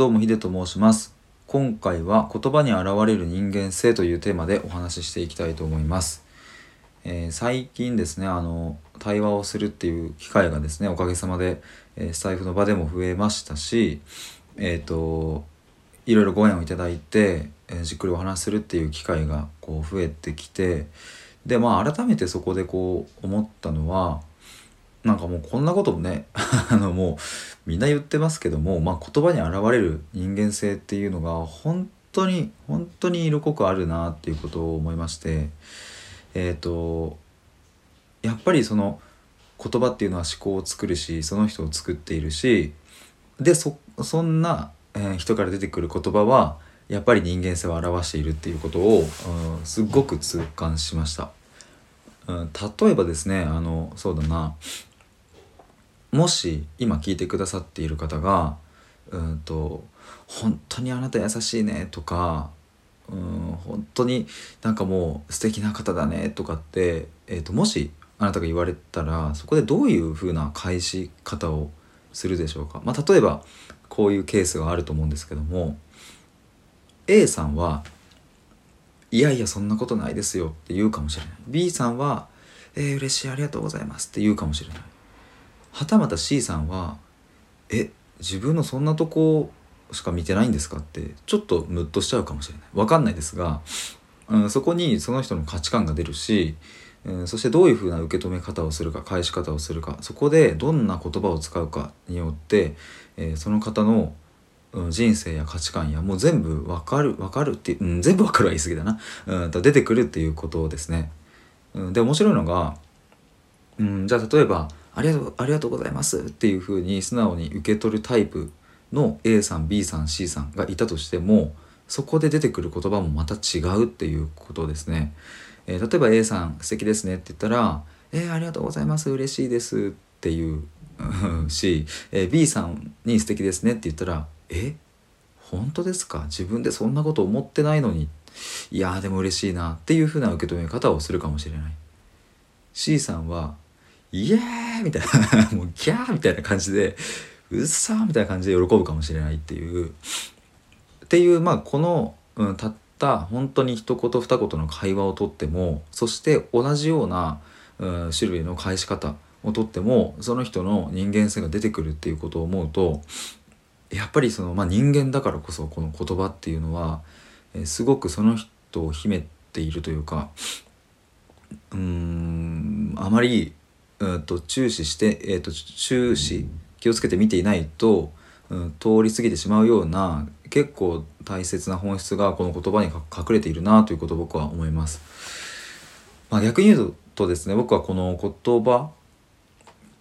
どうもヒデと申します。今回は言葉に現れる人間性というテーマでお話ししていきたいと思います、えー最近ですねあの対話をするっていう機会がですねおかげさまで、えースタイフの場でも増えましたしえっ、といろいろご縁をいただいて、えーじっくりお話しするっていう機会がこう増えてきてでまあ改めてそこでこう思ったのはなんかもうこんなこともね あのもうみんな言ってますけども、まあ、言葉に現れる人間性っていうのが本当に本当に色濃くあるなっていうことを思いましてえっ、とやっぱりその言葉っていうのは思考を作るしその人を作っているしでそそんな、えー人から出てくる言葉はやっぱり人間性を表しているっていうことを、うん、すっごく痛感しました。うん、例えばですねあのそうだなもし今聞いてくださっている方がうんと「本当にあなた優しいね」とか「うん本当になんかもう素敵な方だね」とかって、えー、ともしあなたが言われたらそこでどういう風な返し方をするでしょうか、まあ、例えばこういうケースがあると思うんですけども A さんはいやいやそんなことないですよって言うかもしれない。B さんはえー、嬉しいありがとうございますって言うかもしれない。はたまた C さんはえ自分のそんなとこしか見てないんですか？ってちょっとムッとしちゃうかもしれない。わかんないですが、うん、そこにその人の価値観が出るし、うん、そしてどういうふうな受け止め方をするか返し方をするかそこでどんな言葉を使うかによって、えーその方の人生や価値観やもう全部わかるわかるって、うん、全部わかるは言い過ぎだな、うん、と出てくるっていうことですね。うん、で面白いのが、うん、じゃあ例えば「ありがとうありがとうございます」っていうふうに素直に受け取るタイプの A さん B さん C さんがいたとしてもそこで出てくる言葉もまた違うっていうことですね。えー例えば A さん素敵ですねって言ったら「えーありがとうございます嬉しいです」っていう し、えー B さんに「素敵ですね」って言ったら「え？本当ですか？自分でそんなこと思ってないのにいやーでも嬉しいな」っていうふうな受け止め方をするかもしれない。C さんは「イエーイ!」みたいな もうギャーみたいな感じで「うっさー!」みたいな感じで喜ぶかもしれないっていうっていうまあこの、うん、たった本当に一言二言の会話をとってもそして同じような、うん、種類の返し方をとってもその人の人間性が出てくるっていうことを思うとやっぱりその、まあ、人間だからこそこの言葉っていうのは、えーすごくその人を秘めているというかうーんあまりうんと注視して、えー、と注視気をつけて見ていないと、うん、通り過ぎてしまうような結構大切な本質がこの言葉に隠れているなということを僕は思います。まあ、逆に言うとですね僕はこの言葉、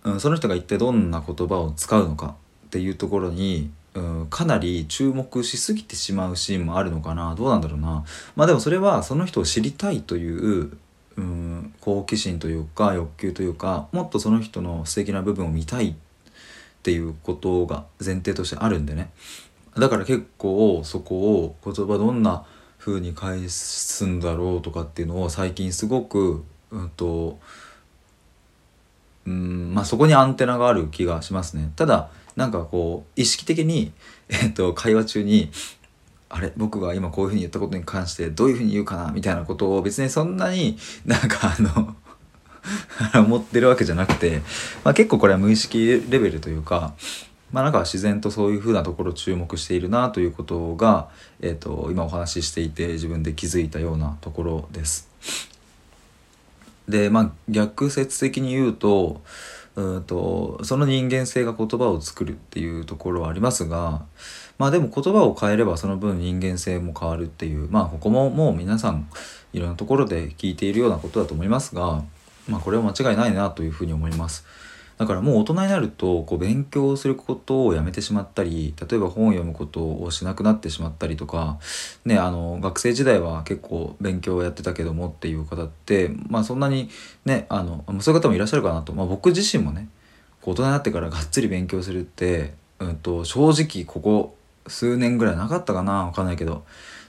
うん、その人が一体どんな言葉を使うのかっていうところに、うん、かなり注目しすぎてしまうシーンもあるのかなどうなんだろうなまあでもそれはその人を知りたいという、うん、好奇心というか欲求というかもっとその人の素敵な部分を見たいっていうことが前提としてあるんでね。だから結構そこを言葉どんな風に返すんだろうとかっていうのを最近すごくうんとうんまあそこにアンテナがある気がしますね。ただなんかこう意識的に、えっと、会話中にあれ僕が今こういうふうに言ったことに関してどういうふうに言うかなみたいなことを別にそんなに なんかあの 思ってるわけじゃなくて、まあ、結構これは無意識レベルというかまあなんか自然とそういうふうなところを注目しているなということが、えー、と今お話ししていて自分で気づいたようなところです。でまあ逆説的に言うとうんとその人間性が言葉を作るっていうところはありますがまあでも言葉を変えればその分人間性も変わるっていうまあここももう皆さんいろんなところで聞いているようなことだと思いますがまあこれは間違いないなというふうに思います。だからもう大人になるとこう勉強することをやめてしまったり例えば本を読むことをしなくなってしまったりとか、ね、あの学生時代は結構勉強をやってたけどもっていう方って、まあ、そんなにねあのそういう方もいらっしゃるかなと、まあ、僕自身もね大人になってからがっつり勉強するって、うん、と正直ここ数年ぐらいなかったかな。わかんないけど。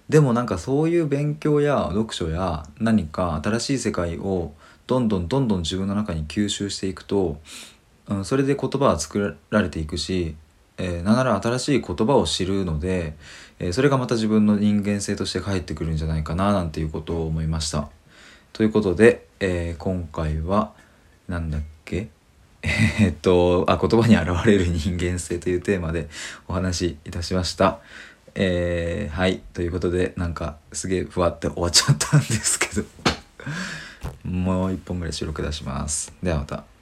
でもなんかそういう勉強や読書や何か新しい世界をどんどんどんどん自分の中に吸収していくと、うん、それで言葉は作られていくし、えー、なんなら新しい言葉を知るので、えー、それがまた自分の人間性として返ってくるんじゃないかななんていうことを思いました。ということで、えー、今回は何だっけ？えっとあ言葉に現れる人間性というテーマでお話しいたしました。えー、はいということでなんかすげえふわって終わっちゃったんですけどもう一本ぐらい収録出します。ではまた。